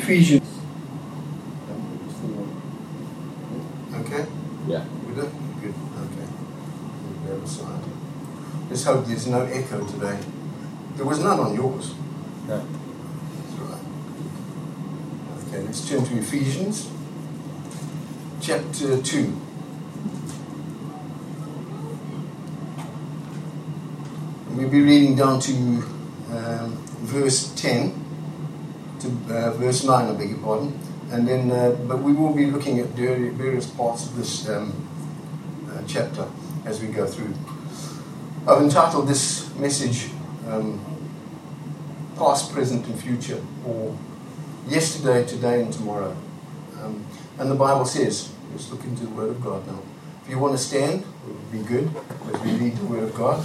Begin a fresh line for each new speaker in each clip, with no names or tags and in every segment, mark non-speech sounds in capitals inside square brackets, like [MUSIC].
Ephesians.
Okay?
Yeah.
Good? Good. Okay. Move the other side. Let's hope there's no echo today. There was none on yours.
No.
That's right. Okay, let's turn to Ephesians chapter 2. We'll be reading down to um, verse 10 to uh, verse 9, I beg your pardon. And then, uh, but we will be looking at various parts of this um, uh, chapter as we go through. I've entitled this message um, Past, Present, and Future, or Yesterday, Today, and Tomorrow. Um, and the Bible says, let's look into the Word of God now. If you want to stand, it would be good as we read the Word of God.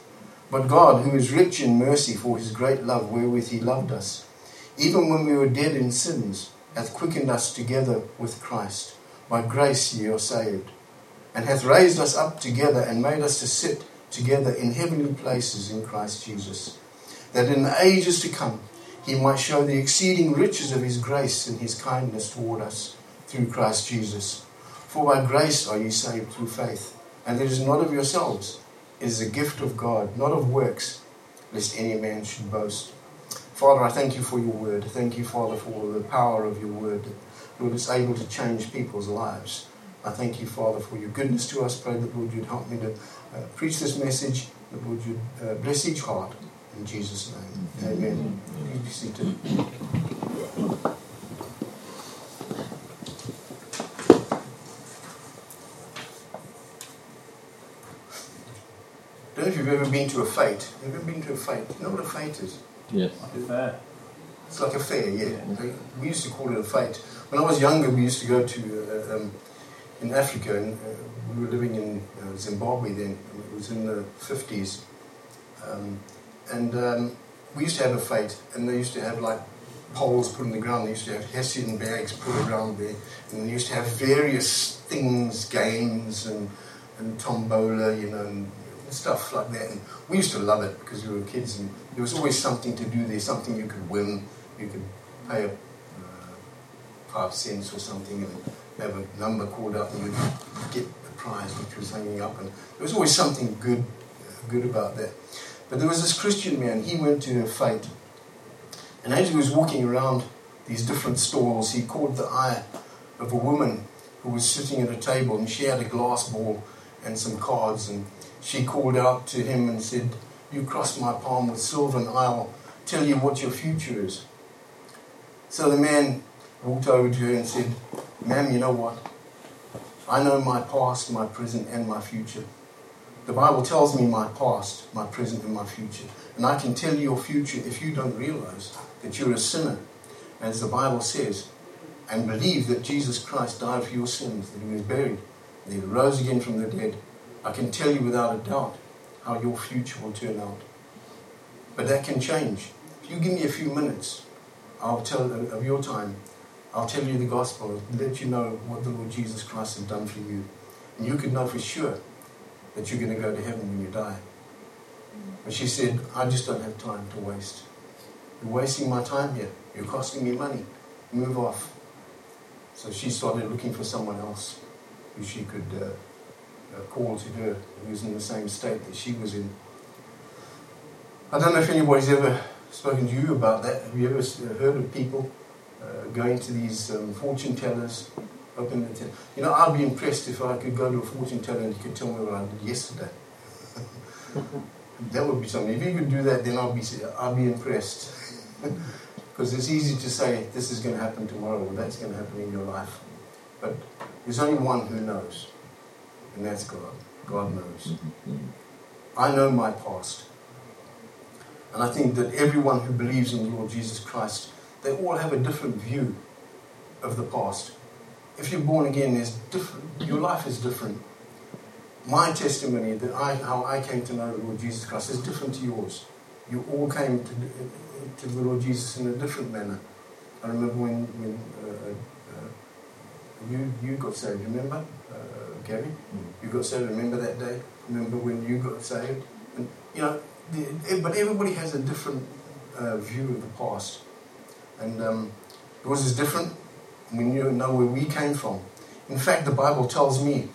But God, who is rich in mercy for his great love wherewith he loved us, even when we were dead in sins, hath quickened us together with Christ. By grace ye are saved, and hath raised us up together and made us to sit together in heavenly places in Christ Jesus, that in the ages to come he might show the exceeding riches of his grace and his kindness toward us through Christ Jesus. For by grace are ye saved through faith, and it is not of yourselves is a gift of God, not of works, lest any man should boast. Father, I thank you for your word. Thank you, Father, for the power of your word. Lord, it's able to change people's lives. I thank you, Father, for your goodness to us. Pray that, Lord, you'd help me to uh, preach this message. That, Lord, you'd uh, bless each heart. In Jesus' name. Amen. Please be seated. don't know if you've ever been to a fete. Have you ever been to a fete? You know what a fete is?
Yes.
A Fair.
It's like a fair, yeah. We used to call it a fight. When I was younger, we used to go to uh, um, in Africa, and uh, we were living in uh, Zimbabwe then. It was in the fifties, um, and um, we used to have a fight, and they used to have like poles put in the ground. They used to have hessian bags put around there, and they used to have various things, games, and and tombola, you know, and stuff like that. And we used to love it because we were kids, and there was always something to do there, something you could win. You could pay a, uh, five cents or something and have a number called up, and you'd get the prize which was hanging up. And there was always something good, uh, good about that. But there was this Christian man. He went to a fight. and as he was walking around these different stalls, he caught the eye of a woman who was sitting at a table, and she had a glass ball and some cards, and she called out to him and said, You crossed my palm with silver, and I'll tell you what your future is. So the man walked over to her and said, Ma'am, you know what? I know my past, my present, and my future. The Bible tells me my past, my present, and my future. And I can tell you your future if you don't realize that you're a sinner, as the Bible says, and believe that Jesus Christ died for your sins, that he was buried, that he rose again from the dead. I can tell you without a doubt how your future will turn out. But that can change. If you give me a few minutes, I'll tell of your time. I'll tell you the gospel, let you know what the Lord Jesus Christ has done for you. And you can know for sure that you're going to go to heaven when you die. But she said, I just don't have time to waste. You're wasting my time here. You're costing me money. Move off. So she started looking for someone else who she could uh, uh, to her, who was in the same state that she was in. I don't know if anybody's ever spoken to you about that. Have you ever heard of people uh, going to these um, fortune tellers? Open the tell- you know, I'd be impressed if I could go to a fortune teller and he could tell me what I did yesterday. [LAUGHS] that would be something. If you could do that, then I'd be I'll be impressed. [LAUGHS] Because it's easy to say this is going to happen tomorrow or that's going to happen in your life, but there's only one who knows, and that's God. God knows. I know my past. And I think that everyone who believes in the Lord Jesus Christ they all have a different view of the past. If you're born again, there's different, your life is different. My testimony, that I, how I came to know the Lord Jesus Christ, is different to yours. You all came to, to the Lord Jesus in a different manner. I remember when, when uh, uh, you, you got saved, remember,
Mm.
You got saved, remember that day? Remember when you got saved? And, you know, the, but everybody has a different uh, view of the past. And um, yours is different. We knew, know where we came from. In fact, the Bible tells me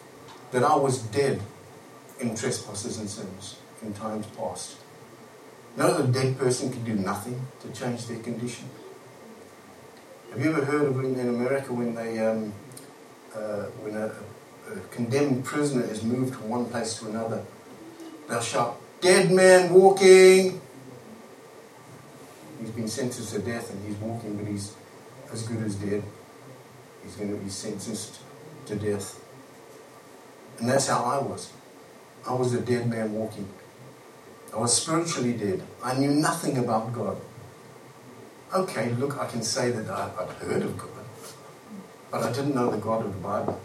that I was dead in trespasses and sins in times past. That a dead person can do nothing to change their condition. Have you ever heard of in, in America when they um, uh, when a, a condemned prisoner is moved from one place to another, they'll shout, "Dead man walking!" He's been sentenced to death and he's walking, but he's as good as dead. He's going to be sentenced to death. And that's how I was. I was a dead man walking. I was spiritually dead. I knew nothing about God. Okay, look, I can say that I, I'd heard of God, but I didn't know the God of the Bible.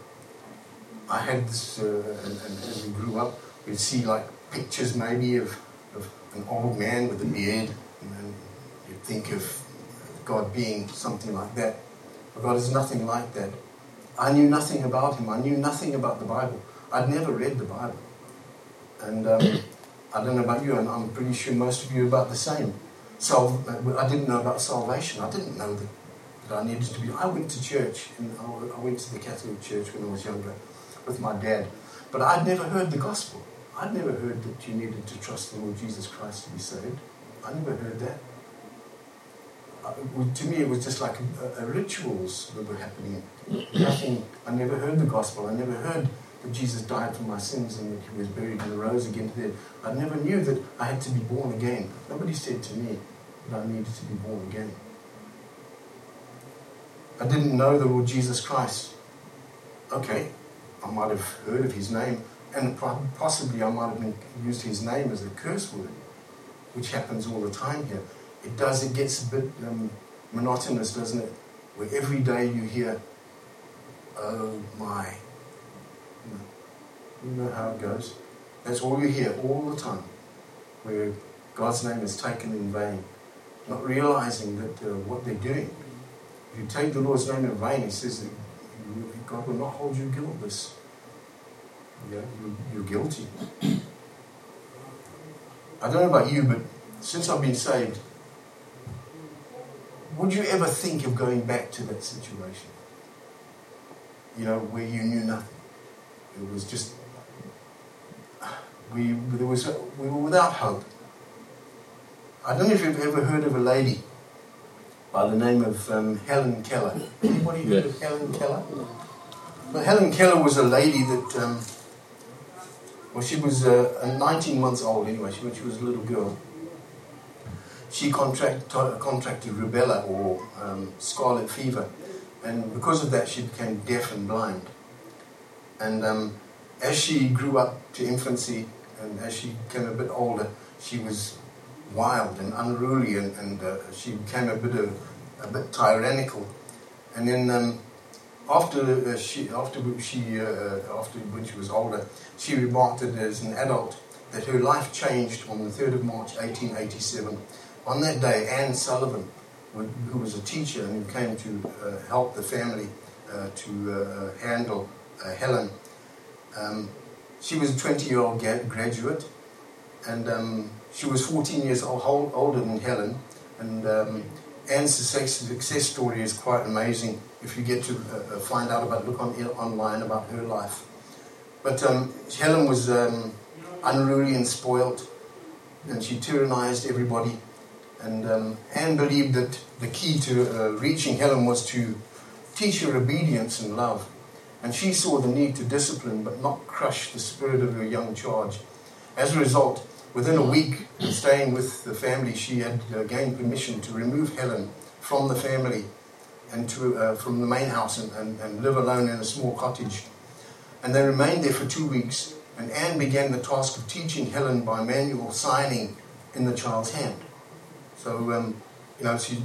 I had this, uh, and, and as we grew up, we'd see like pictures maybe of, of an old man with a beard, and, you'd think of God being something like that. But God is nothing like that. I knew nothing about Him. I knew nothing about the Bible. I'd never read the Bible. And um, I don't know about you, and I'm pretty sure most of you are about the same. So I didn't know about salvation. I didn't know that, that I needed to be. I went to church, and I went to the Catholic Church when I was younger with my dad. But I'd never heard the gospel. I'd never heard that you needed to trust the Lord Jesus Christ to be saved. I never heard that. Uh, to me, it was just like a, a rituals that were happening. Nothing. I never heard the gospel. I never heard that Jesus died for my sins and that he was buried and rose again to death. I never knew that I had to be born again. Nobody said to me that I needed to be born again. I didn't know the Lord Jesus Christ. Okay, I might have heard of his name, and possibly I might have used his name as a curse word, which happens all the time here it does, it gets a bit um, monotonous, doesn't it? Where every day you hear, oh my. You know how it goes. That's all you hear all the time. Where God's name is taken in vain. Not realizing that uh, what they're doing. If you take the Lord's name in vain, He says that God will not hold you guiltless. Yeah, you're guilty. I don't know about you, but since I've been saved, would you ever think of going back to that situation? You know, where you knew nothing. It was just we there was we were without hope. I don't know if you've ever heard of a lady by the name of um, Helen Keller. [COUGHS] Anybody heard of Helen Keller? Well, Helen Keller was a lady that, um, well, she was uh, 19 months old anyway. She, when she was a little girl, she contract, contracted rubella or um, scarlet fever, and because of that, she became deaf and blind. And um, as she grew up to infancy, and as she became a bit older, she was wild and unruly, and, and uh, she became a bit of, a bit tyrannical. And then um, after uh, she after she uh, after when she was older, she remarked that as an adult that her life changed on the 3rd of March 1887 on that day, Anne Sullivan, who was a teacher and who came to uh, help the family uh, to uh, handle uh, Helen, um, she was a 20 year old graduate and um, she was 14 years old, older than Helen. And um, Anne's success story is quite amazing if you get to uh, uh, find out about, look on, online about her life. But um, Helen was um, unruly and spoilt, and she tyrannized everybody and um, Anne believed that the key to uh, reaching Helen was to teach her obedience and love. And she saw the need to discipline but not crush the spirit of her young charge. As a result, within a week staying with the family, she had uh, gained permission to remove Helen from the family and to, uh, from the main house and, and, and live alone in a small cottage. And they remained there for two weeks, and Anne began the task of teaching Helen by manual signing in the child's hand. So um, you know, she,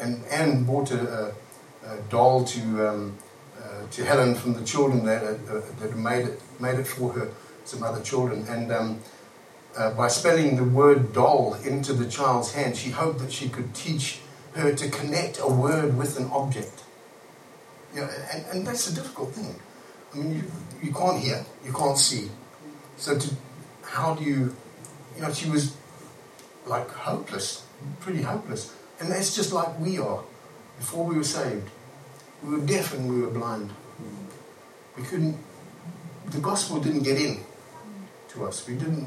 and Anne bought a, a, a doll to, um, uh, to Helen from the children that, uh, that made, it, made it for her, some other children. And um, uh, by spelling the word doll into the child's hand, she hoped that she could teach her to connect a word with an object. You know, and, and that's a difficult thing. I mean, you, you can't hear, you can't see. So, to, how do you, you know, she was like hopeless, pretty hopeless. And that's just like we are before we were saved. We were deaf and we were blind. We couldn't, the gospel didn't get in to us. We didn't,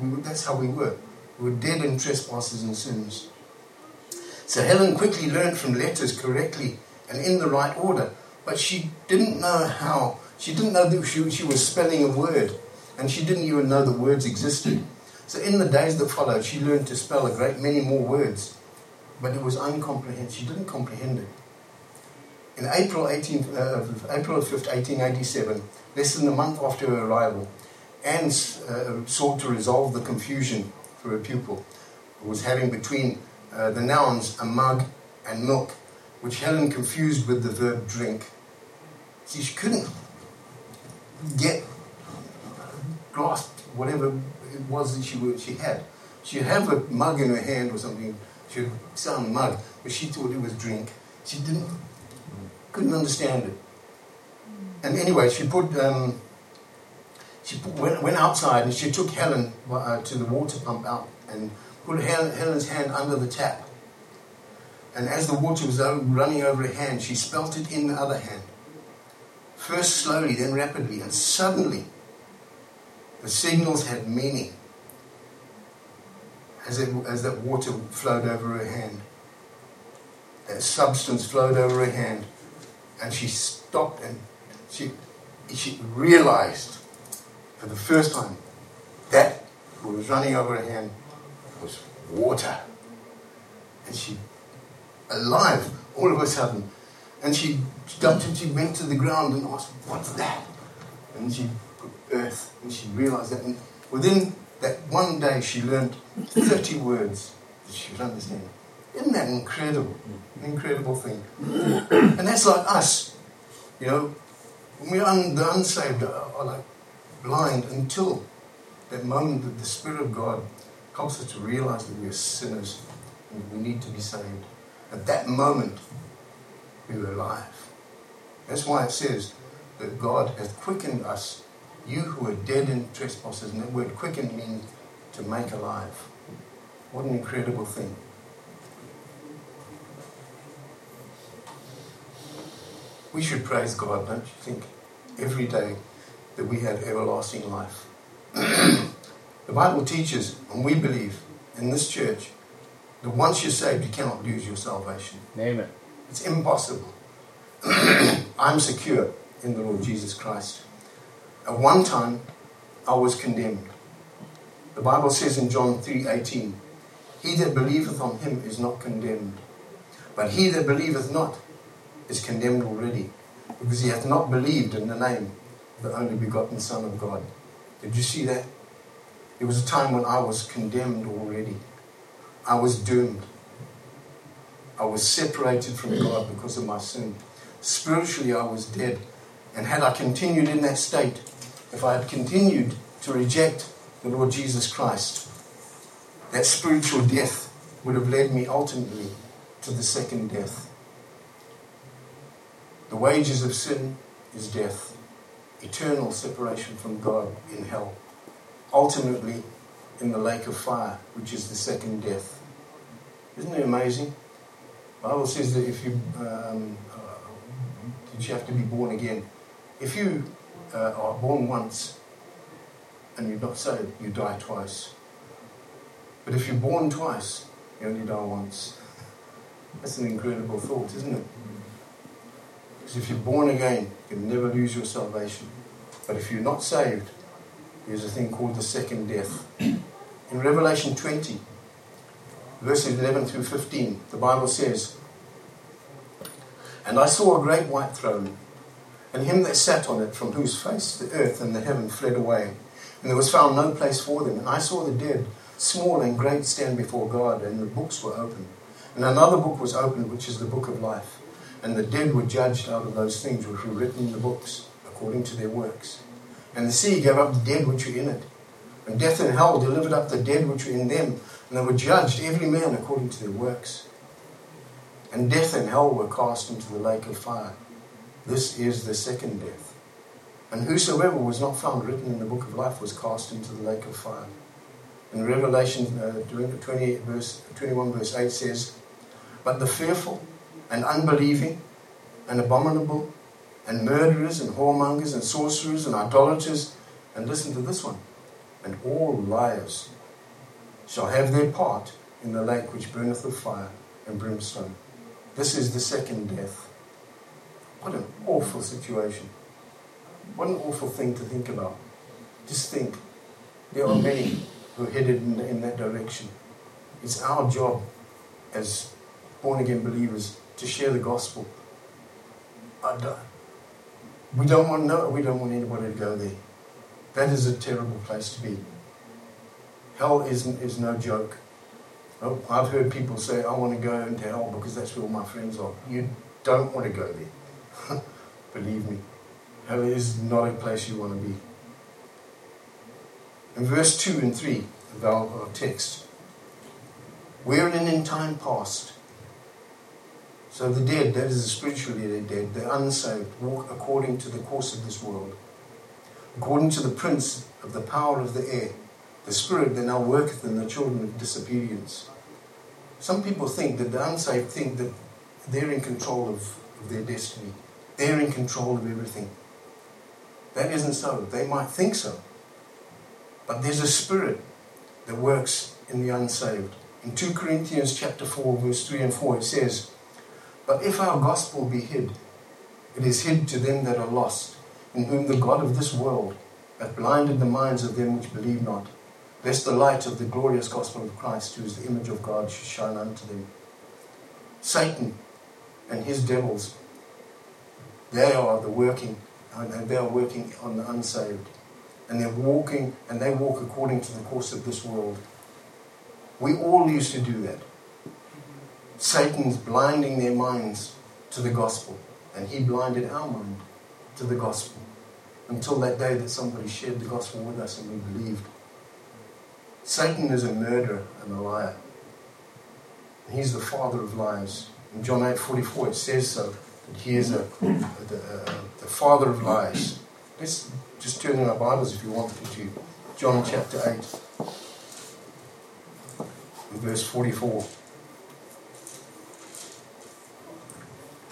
that's how we were. We were dead in trespasses and sins. So Helen quickly learned from letters correctly and in the right order, but she didn't know how. She didn't know that she, she was spelling a word, and she didn't even know the words existed. So in the days that followed, she learned to spell a great many more words, but it was uncomprehended. She didn't comprehend it. In April, 18, uh, April 5th, 1887, less than a month after her arrival, Anne uh, sought to resolve the confusion for a pupil, who was having between uh, the nouns a mug and milk, which Helen confused with the verb drink. See, she couldn't get grasp whatever it was that she, she had. She'd have a mug in her hand or something, she'd sound mug, but she thought it was drink. She didn't, couldn't understand it. And anyway, she put um, she went, went outside and she took Helen uh, to the water pump out and put Helen, Helen's hand under the tap. And as the water was running over her hand, she spelt it in the other hand. First slowly, then rapidly, and suddenly the signals had meaning as, it, as that water flowed over her hand. That substance flowed over her hand, and she stopped and she, she realized for the first time, that was running over her hand was water. And she, alive, all of a sudden, and she jumped and she went to the ground and asked, What's that? And she put earth and she realized that. And within that one day, she learned 30 words that she could understand. Isn't that incredible? An incredible thing. and that's like us. You know, when we're un- the unsaved are like blind until that moment that the Spirit of God helps us to realize that we are sinners and we need to be saved. At that moment, we were alive. That's why it says that God has quickened us, you who are dead in trespasses. And that word quickened means to make alive. What an incredible thing. We should praise God, don't you think? Every day that we have everlasting life. [CLEARS THROAT] the Bible teaches, and we believe in this church, that once you're saved, you cannot lose your salvation.
Name it.
It's impossible. [CLEARS THROAT] I'm secure in the Lord Jesus Christ. At one time, I was condemned. The Bible says in John 3:18, "He that believeth on him is not condemned, but he that believeth not is condemned already, because he hath not believed in the name the only begotten Son of God. Did you see that? It was a time when I was condemned already. I was doomed. I was separated from God because of my sin. Spiritually, I was dead. And had I continued in that state, if I had continued to reject the Lord Jesus Christ, that spiritual death would have led me ultimately to the second death. The wages of sin is death eternal separation from God in hell, ultimately in the lake of fire, which is the second death. Isn't it amazing? The Bible says that if you, um, uh, you have to be born again. If you uh, are born once and you're not saved, you die twice. But if you're born twice, you only die once. That's an incredible thought, isn't it? Because if you're born again, you'll never lose your salvation. But if you're not saved, there's a thing called the second death. [CLEARS THROAT] In Revelation 20, verses 11 through 15, the Bible says, And I saw a great white throne, and him that sat on it, from whose face the earth and the heaven fled away, and there was found no place for them. And I saw the dead, small and great, stand before God, and the books were opened. And another book was opened, which is the book of life. And the dead were judged out of those things which were written in the books, according to their works. And the sea gave up the dead which were in it. And death and hell delivered up the dead which were in them. And they were judged, every man according to their works. And death and hell were cast into the lake of fire. This is the second death. And whosoever was not found written in the book of life was cast into the lake of fire. And Revelation uh, 20, verse, 21, verse 8 says, But the fearful and unbelieving and abominable and murderers and whoremongers and sorcerers and idolaters, and listen to this one, and all liars shall have their part in the lake which burneth with fire and brimstone. This is the second death. What an awful situation. What an awful thing to think about. Just think, there are many who are headed in, in that direction. It's our job as born again believers to share the gospel. Uh, we don't want no, we don't want anybody to go there. That is a terrible place to be. Hell is, is no joke. Oh, I've heard people say, I want to go into hell because that's where all my friends are. You don't want to go there. [LAUGHS] Believe me. Hell is not a place you want to be. In verse 2 and 3 of our, our text, wherein in time past, so the dead, that is the spiritually dead, the unsaved, walk according to the course of this world, according to the prince of the power of the air, the spirit that now worketh in the children of disobedience. Some people think that the unsaved think that they're in control of, of their destiny. They're in control of everything. That isn't so. They might think so. But there's a spirit that works in the unsaved. In 2 Corinthians chapter 4, verse 3 and 4, it says, But if our gospel be hid, it is hid to them that are lost, in whom the God of this world hath blinded the minds of them which believe not, lest the light of the glorious gospel of Christ, who is the image of God, should shine unto them. Satan and his devils, they are the working, and they are working on the unsaved and they're walking and they walk according to the course of this world. We all used to do that. Satan's blinding their minds to the gospel, and he blinded our mind to the gospel until that day that somebody shared the gospel with us and we believed. Satan is a murderer and a liar. And he's the father of lies. In John 8 44, it says so that he is a, a, a, uh, the father of lies. Let's just turn in our Bibles if you want to John chapter 8, verse 44.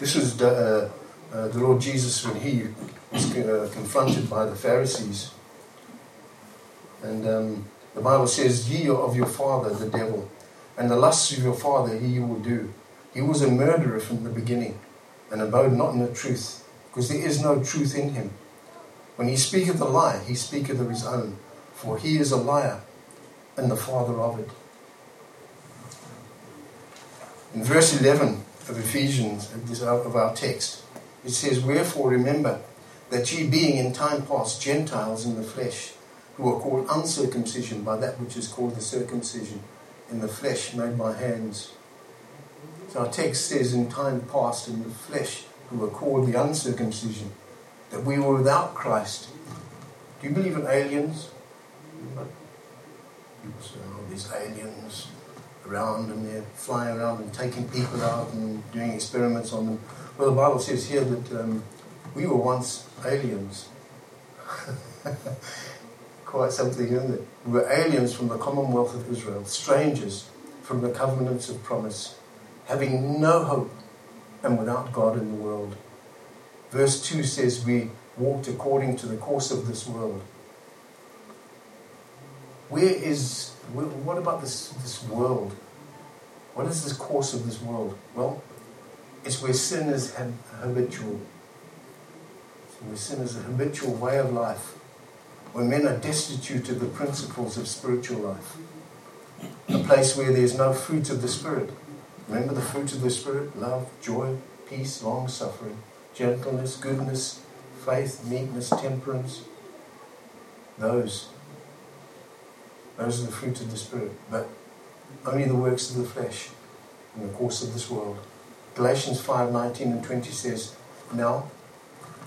This was the, uh, uh, the Lord Jesus when he was uh, confronted by the Pharisees. And um, the Bible says, Ye are of your father, the devil, and the lusts of your father he will do. He was a murderer from the beginning, and abode not in the truth, because there is no truth in him. When he speaketh a lie, he speaketh of his own, for he is a liar and the father of it. In verse 11 of Ephesians, of our text, it says, Wherefore remember that ye being in time past Gentiles in the flesh, who are called uncircumcision by that which is called the circumcision in the flesh made by hands. So our text says, In time past in the flesh, who are called the uncircumcision that we were without Christ. Do you believe in aliens? People say, oh, these aliens around and they're flying around and taking people out and doing experiments on them. Well, the Bible says here that um, we were once aliens. [LAUGHS] Quite something, isn't it? We were aliens from the commonwealth of Israel, strangers from the covenants of promise, having no hope and without God in the world. Verse 2 says, We walked according to the course of this world. Where is, what about this, this world? What is this course of this world? Well, it's where sin is habitual. where sin is a habitual way of life. Where men are destitute of the principles of spiritual life. A place where there's no fruit of the Spirit. Remember the fruit of the Spirit? Love, joy, peace, long suffering gentleness, goodness, faith, meekness, temperance. Those. Those are the fruits of the Spirit. But only the works of the flesh. in the course of this world. Galatians 5 19 and 20 says, Now,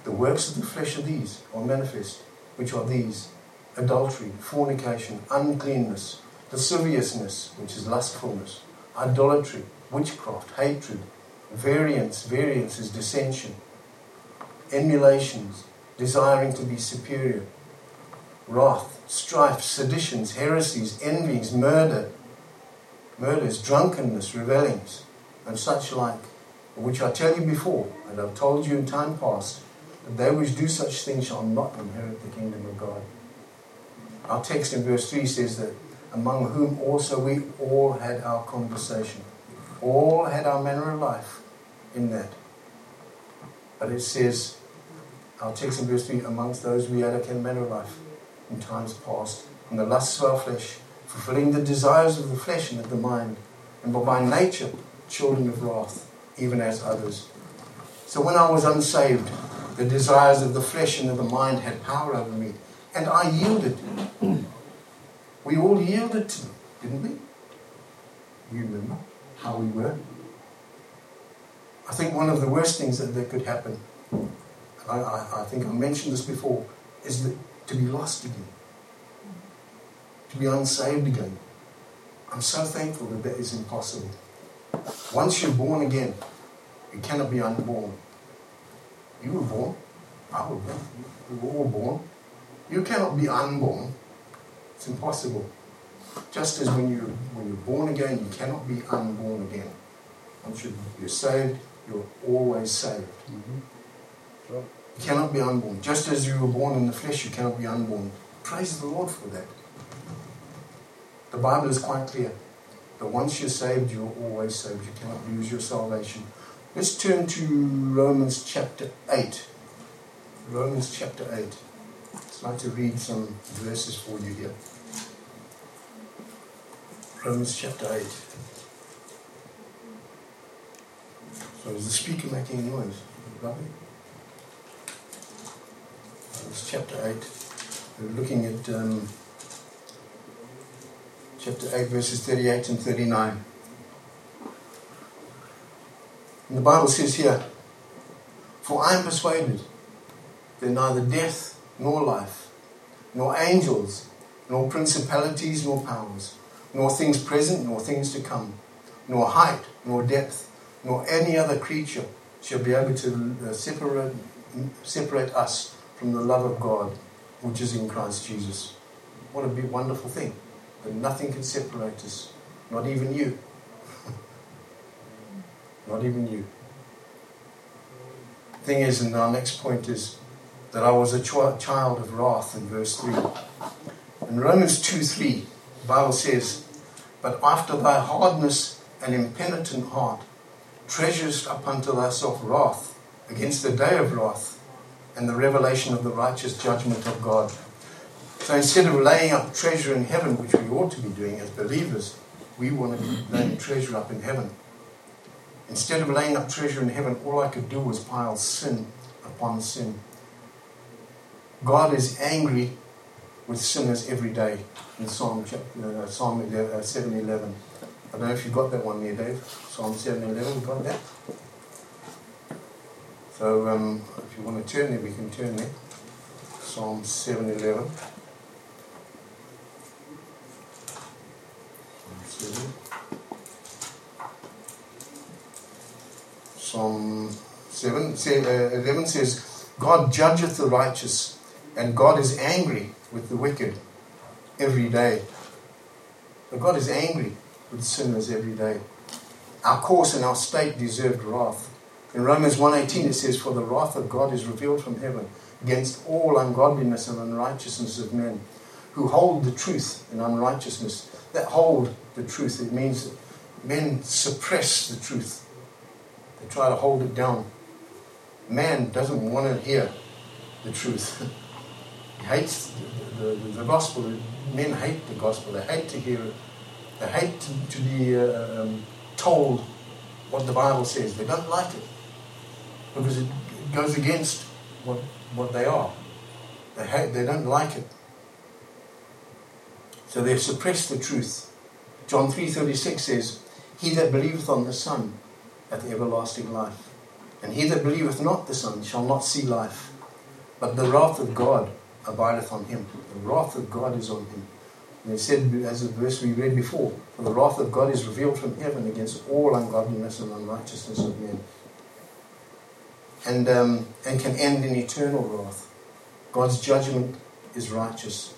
the works of the flesh are these, are manifest, which are these adultery, fornication, uncleanness, lasciviousness, which is lustfulness, idolatry, witchcraft, hatred, variance, variance is dissension, emulations, desiring to be superior, wrath, strife, seditions, heresies, envies, murder, murders, drunkenness, revelings, and such like, which I tell you before, and I've told you in time past, that they which do such things shall not inherit the kingdom of God. Our text in verse 3 says that among whom also we all had our conversation, all had our manner of life in that. But it says, our text in verse 3, amongst those we had a manner of life in times past, in the lusts of our flesh, fulfilling the desires of the flesh and of the mind, and were by nature children of wrath, even as others. So when I was unsaved, the desires of the flesh and of the mind had power over me, and I yielded. We all yielded to them, didn't we? You remember how we were? I think one of the worst things that, that could happen, I, I, I think I mentioned this before, is that to be lost again, to be unsaved again. I'm so thankful that that is impossible. Once you're born again, you cannot be unborn. You were born. I was born. We were all born. You cannot be unborn. It's impossible. Just as when you when you're born again, you cannot be unborn again. Once you're saved, you're always saved. Mm-hmm. You cannot be unborn. Just as you were born in the flesh, you cannot be unborn. Praise the Lord for that. The Bible is quite clear that once you're saved, you're always saved. You cannot lose your salvation. Let's turn to Romans chapter 8. Romans chapter 8. I'd like to read some verses for you here. Romans chapter 8. So is the speaker making noise? Lovely. Romans chapter 8. We're looking at um, chapter 8, verses 38 and 39. And the Bible says here, For I am persuaded that neither death nor life, nor angels, nor principalities, nor powers, nor things present, nor things to come, nor height, nor depth, nor any other creature shall be able to uh, separate, separate us from the love of God which is in Christ Jesus. What a big, wonderful thing. That nothing can separate us, not even you. [LAUGHS] not even you. Thing is, and our next point is that I was a ch- child of wrath in verse 3. In Romans 2 3, the Bible says, But after thy hardness and impenitent heart, treasures up unto thyself wrath against the day of wrath and the revelation of the righteous judgment of God. So instead of laying up treasure in heaven, which we ought to be doing as believers, we want to be laying treasure up in heaven. Instead of laying up treasure in heaven, all I could do was pile sin upon sin. God is angry with sinners every day in Psalm, uh, Psalm uh, 711. I don't know if you got that one there, Dave. Psalm 711, you got that? So um, if you want to turn there, we can turn there. Psalm 711. Psalm 7, uh, 11 says, God judgeth the righteous and God is angry with the wicked every day. But God is angry with sinners every day. Our course and our state deserved wrath. In Romans 1.18 it says, For the wrath of God is revealed from heaven against all ungodliness and unrighteousness of men who hold the truth in unrighteousness. That hold the truth, it means that men suppress the truth. They try to hold it down. Man doesn't want to hear the truth. [LAUGHS] He hates the, the, the, gospel. Men hate the gospel. They hate to hear it. They hate to, to be uh, um, told what the Bible says. They don't like it because it, goes against what, what they are. They, hate, they don't like it. So they suppress the truth. John 3.36 says, He that believeth on the Son hath everlasting life. And he that believeth not the Son shall not see life, but the wrath of God abideth on him. The wrath of God is on him. And it said, as the verse we read before, For the wrath of God is revealed from heaven against all ungodliness and unrighteousness of men. And, um, and can end in eternal wrath. God's judgment is righteous.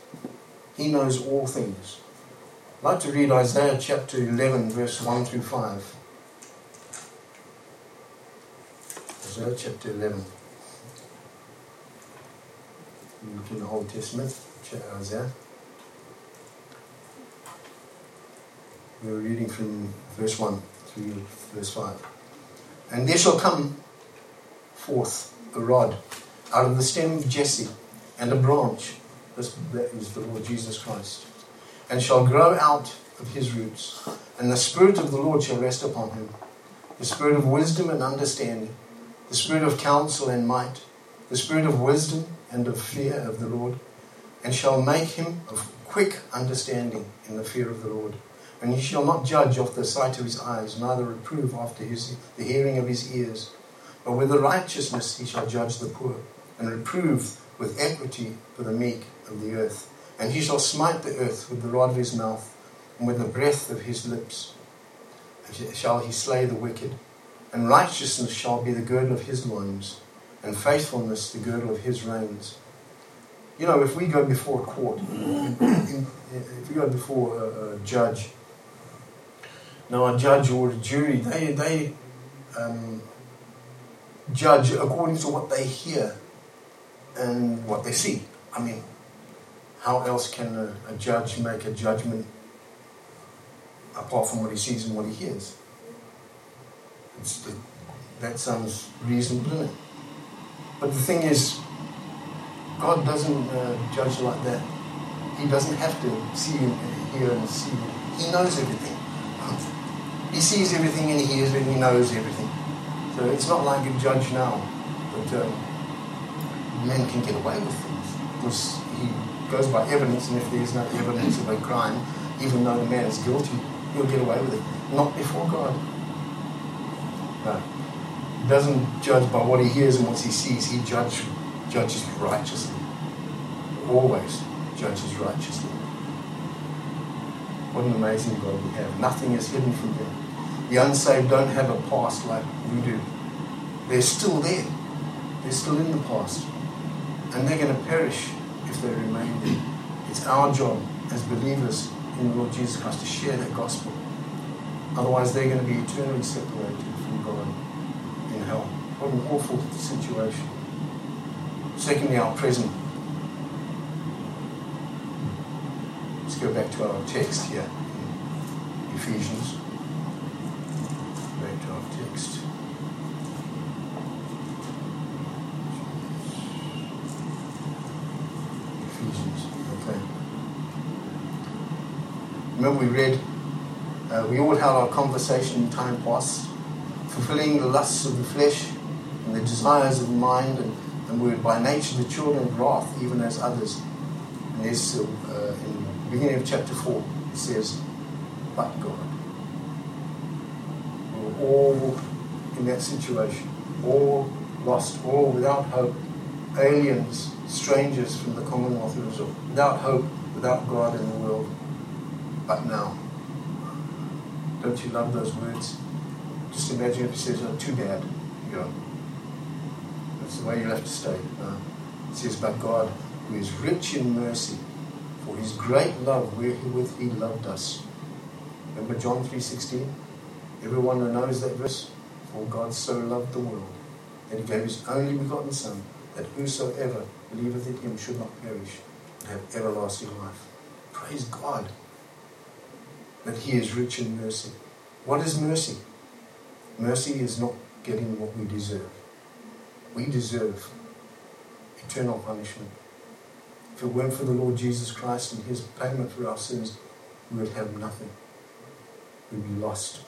He knows all things. I'd like to read Isaiah chapter 11, verse 1 through 5. Isaiah chapter 11. Look in the Old Testament, Isaiah. We're reading from verse 1 through verse 5. And there shall come forth a rod out of the stem of Jesse, and a branch, this, that is the Lord Jesus Christ, and shall grow out of his roots. And the Spirit of the Lord shall rest upon him the Spirit of wisdom and understanding, the Spirit of counsel and might, the Spirit of wisdom and of fear of the Lord, and shall make him of quick understanding in the fear of the Lord. And he shall not judge off the sight of his eyes, neither reprove after his, the hearing of his ears. But with the righteousness he shall judge the poor, and reprove with equity for the meek of the earth. And he shall smite the earth with the rod of his mouth, and with the breath of his lips and shall he slay the wicked. And righteousness shall be the girdle of his loins, and faithfulness the girdle of his reins. You know, if we go before a court, if we go before a, a judge, now, a judge or a jury, they, they um, judge according to what they hear and what they see. I mean, how else can a, a judge make a judgment apart from what he sees and what he hears? The, that sounds reasonable, doesn't it? But the thing is, God doesn't uh, judge like that. He doesn't have to see and hear and see. He knows everything. He sees everything and he hears and he knows everything. So it's not like a judge now, but um, men can get away with things because he goes by evidence, and if there's no evidence of a crime, even though the man is guilty, he'll get away with it. Not before God. No. He doesn't judge by what he hears and what he sees. He judge, judges righteously. Always judges righteously. What an amazing God we have. Nothing is hidden from him. The unsaved don't have a past like we do. They're still there. They're still in the past. And they're going to perish if they remain there. It's our job as believers in the Lord Jesus Christ to share that gospel. Otherwise, they're going to be eternally separated from God in hell. What an awful situation. Secondly, our present Let's go back to our text here in Ephesians. Back to our text. Okay. Remember, we read, uh, we all had our conversation in time past, fulfilling the lusts of the flesh and the desires of the mind, and, and we were by nature the children of wrath, even as others. And there's uh, in the beginning of chapter 4, it says, But God. We were all in that situation, all lost, all without hope, aliens, strangers from the Commonwealth of Israel, without hope, without God in the world. But now. Don't you love those words? Just imagine if he says, oh, too bad. You go, that's the way you have to stay. No. It says, but God, who is rich in mercy, for his great love wherewith he loved us. Remember John 3.16? Everyone who knows that verse, for God so loved the world, that he gave his only begotten Son, that whosoever believeth in him should not perish, but have everlasting life. Praise God that he is rich in mercy. What is mercy? Mercy is not getting what we deserve. We deserve eternal punishment. If it weren't for the Lord Jesus Christ and his payment for our sins, we would have nothing. We'd be lost.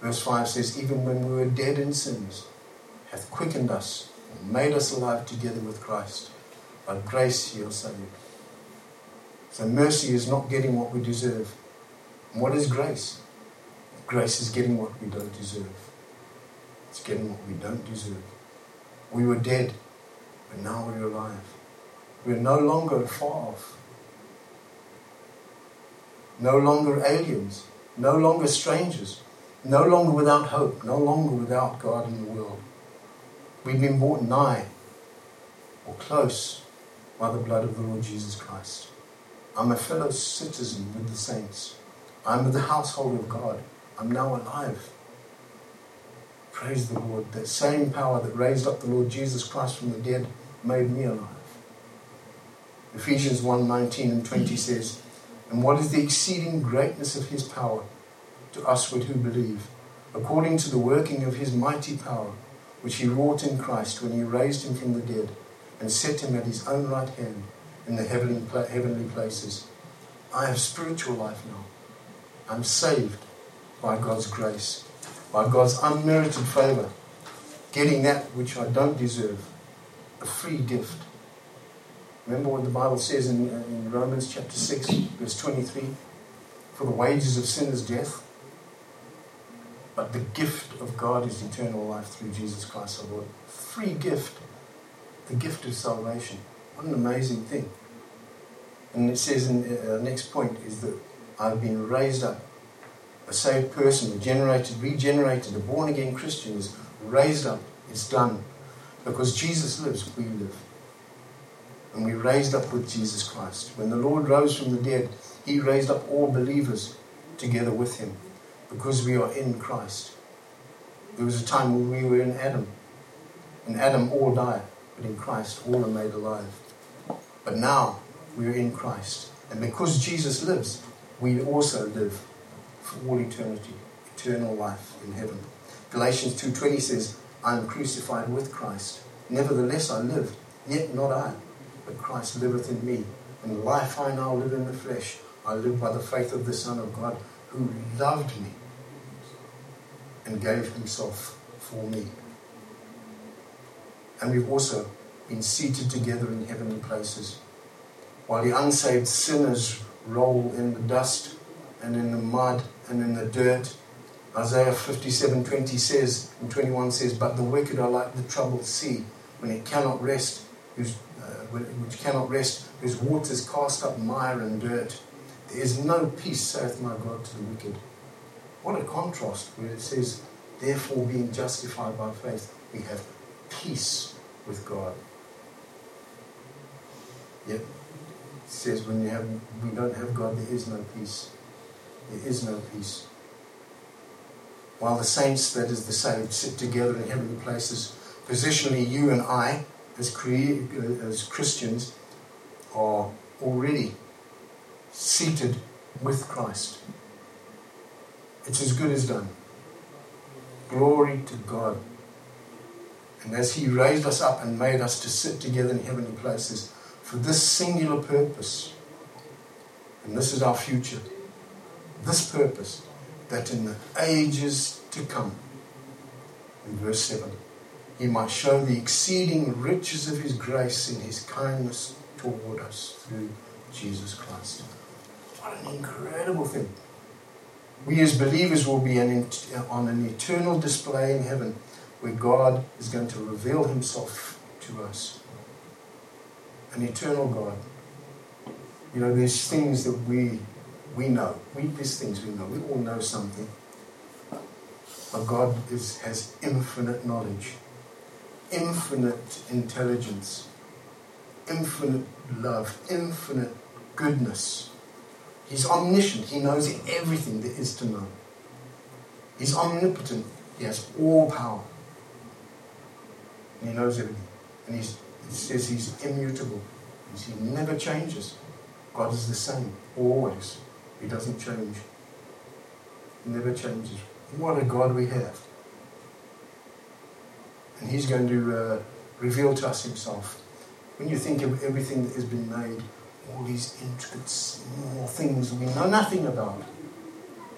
Verse 5 says, Even when we were dead in sins, hath quickened us and made us alive together with Christ. By grace you are saved. So mercy is not getting what we deserve. And what is grace? Grace is getting what we don't deserve. It's getting what we don't deserve. We were dead, but now we're alive. We're no longer far off. No longer aliens. No longer strangers. No longer without hope. No longer without God in the world. We've been brought nigh or close by the blood of the Lord Jesus Christ. I'm a fellow citizen with the saints. I'm the household of God. I'm now alive. Praise the Lord. That same power that raised up the Lord Jesus Christ from the dead made me alive. Ephesians 1 19 and 20 says, And what is the exceeding greatness of his power to us who believe, according to the working of his mighty power, which he wrought in Christ when he raised him from the dead and set him at his own right hand in the heavenly, heavenly places. I have spiritual life now. I'm saved by God's grace, by God's unmerited favor, getting that which I don't deserve, a free gift. Remember what the Bible says in, in Romans chapter 6, verse 23 For the wages of sin is death, but the gift of God is eternal life through Jesus Christ our Lord. Free gift. The gift of salvation. What an amazing thing. And it says in the uh, next point is that I've been raised up. A saved person, regenerated, regenerated, a born again Christian is raised up. It's done. Because Jesus lives, we live. And we raised up with Jesus Christ. When the Lord rose from the dead, he raised up all believers together with him because we are in Christ. There was a time when we were in Adam. In Adam, all died, but in Christ, all are made alive. But now, we are in Christ. And because Jesus lives, we also live for all eternity, eternal life in heaven. Galatians 2.20 says, I am crucified with Christ. Nevertheless I live, yet not I, but Christ liveth in me. And the life I now live in the flesh, I live by the faith of the Son of God, who loved me and gave himself for me. And we've also been seated together in heavenly places. While the unsaved sinners roll in the dust and in the mud and in the dirt, Isaiah 57:20 says, and 21 says, But the wicked are like the troubled sea, when it cannot rest, whose, uh, which cannot rest, whose waters cast up mire and dirt. There is no peace, saith my God, to the wicked. What a contrast where it says, therefore being justified by faith, we have peace with God. Yet it says when you have we don't have God, there is no peace. There is no peace. While the saints, that is the saved, sit together in heavenly places, positionally you and I, as, cre- as Christians, are already seated with Christ. It's as good as done. Glory to God. And as He raised us up and made us to sit together in heavenly places for this singular purpose, and this is our future, this purpose, that in the ages to come, in verse 7, He might show the exceeding riches of His grace in His kindness toward us through Jesus Christ. What an incredible thing. We as believers will be an, uh, on an eternal display in heaven where God is going to reveal himself to us. An eternal God. You know, there's things that we we know. We, there's things we know. We all know something. But God is, has infinite knowledge, infinite intelligence, infinite love, infinite goodness. He's omniscient. He knows everything there is to know. He's omnipotent. He has all power. And he knows everything. And he's, he says he's immutable. He never changes. God is the same, always. He doesn't change. He never changes. What a God we have. And he's going to uh, reveal to us himself. When you think of everything that has been made, all these intricate small things we know nothing about,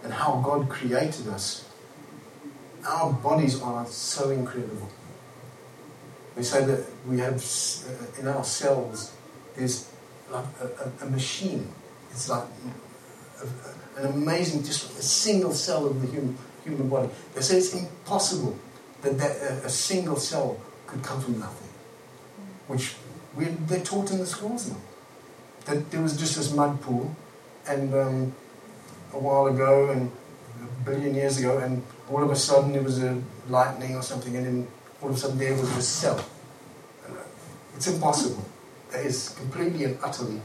and how God created us. Our bodies are so incredible. We say that we have uh, in our cells, there's like a, a, a machine. It's like an amazing, just a single cell of the human, human body. They say it's impossible that, that a, a single cell could come from nothing, which we're, they're taught in the schools now. That there was just this mud pool, and um, a while ago, and a billion years ago, and all of a sudden there was a lightning or something, and then all of a sudden there was this cell. It's impossible. It is completely and utterly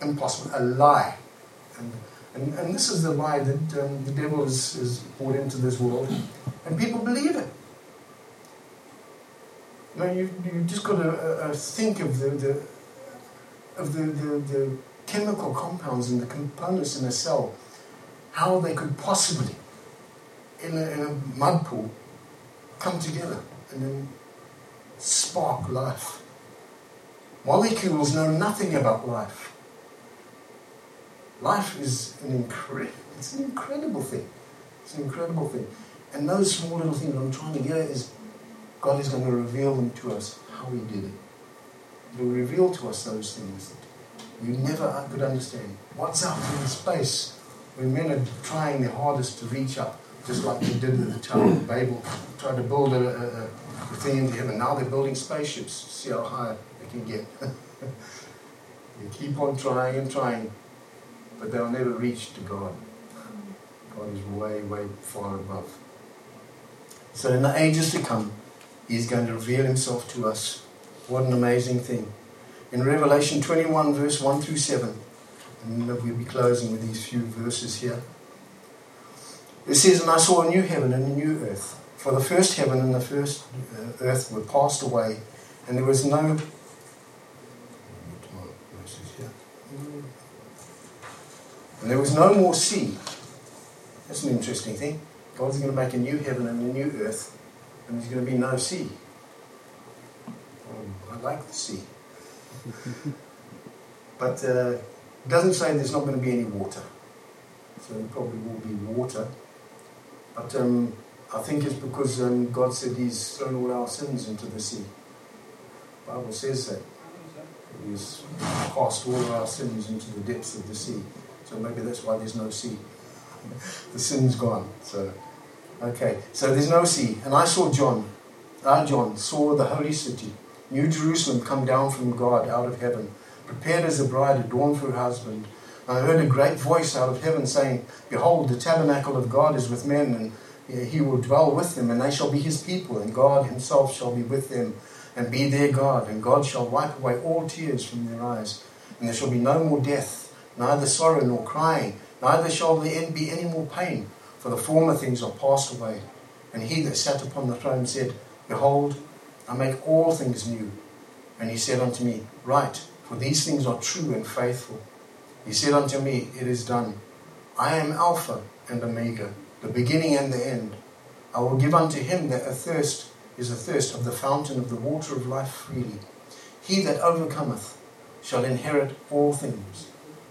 impossible. A lie. And, and, and this is the lie that um, the devil has, has brought into this world, and people believe it. You know, you, you just got to uh, uh, think of the, the of the, the, the chemical compounds and the components in a cell, how they could possibly, in a, in a mud pool, come together and then spark life. Molecules know nothing about life. Life is an incredible, it's an incredible thing. It's an incredible thing. And those small little things I'm trying to get is God is going to reveal them to us how He did it. Will reveal to us those things that you never could understand. What's up in space when men are trying their hardest to reach up, just like they did with the Tower of Babel, tried to build a, a, a thing into heaven. Now they're building spaceships see how high they can get. [LAUGHS] they keep on trying and trying, but they'll never reach to God. God is way, way far above. So in the ages to come, He's going to reveal Himself to us. What an amazing thing. In Revelation 21, verse 1 through 7, and we'll be closing with these few verses here. It says, And I saw a new heaven and a new earth. For the first heaven and the first uh, earth were passed away, and there was no. And there was no more sea. That's an interesting thing. God's going to make a new heaven and a new earth, and there's going to be no sea. I like the sea. [LAUGHS] but uh, it doesn't say there's not going to be any water. So there probably will be water. But um, I think it's because um, God said He's thrown all our sins into the sea. The Bible says that. He's cast all our sins into the depths of the sea. So maybe that's why there's no sea. [LAUGHS] the sin's gone. So Okay, so there's no sea. And I saw John, our John, saw the holy city, New Jerusalem, come down from God out of heaven, prepared as a bride adorned for her husband. And I heard a great voice out of heaven saying, Behold, the tabernacle of God is with men, and he will dwell with them, and they shall be his people, and God himself shall be with them, and be their God, and God shall wipe away all tears from their eyes. And there shall be no more death, neither sorrow nor crying, neither shall there be any more pain for the former things are passed away. And he that sat upon the throne said, Behold, I make all things new. And he said unto me, Write, for these things are true and faithful. He said unto me, It is done. I am Alpha and Omega, the beginning and the end. I will give unto him that athirst is athirst of the fountain of the water of life freely. He that overcometh shall inherit all things,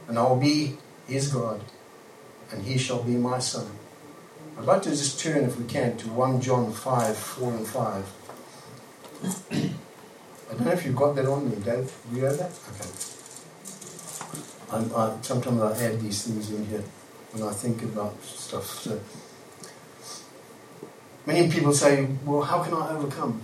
and I will be his God, and he shall be my son. I'd like to just turn, if we can, to 1 John 5 4 and 5. I don't know if you've got that on me, Dave. Do you have that? Okay. I'm, I, sometimes I add these things in here when I think about stuff. So, many people say, well, how can I overcome?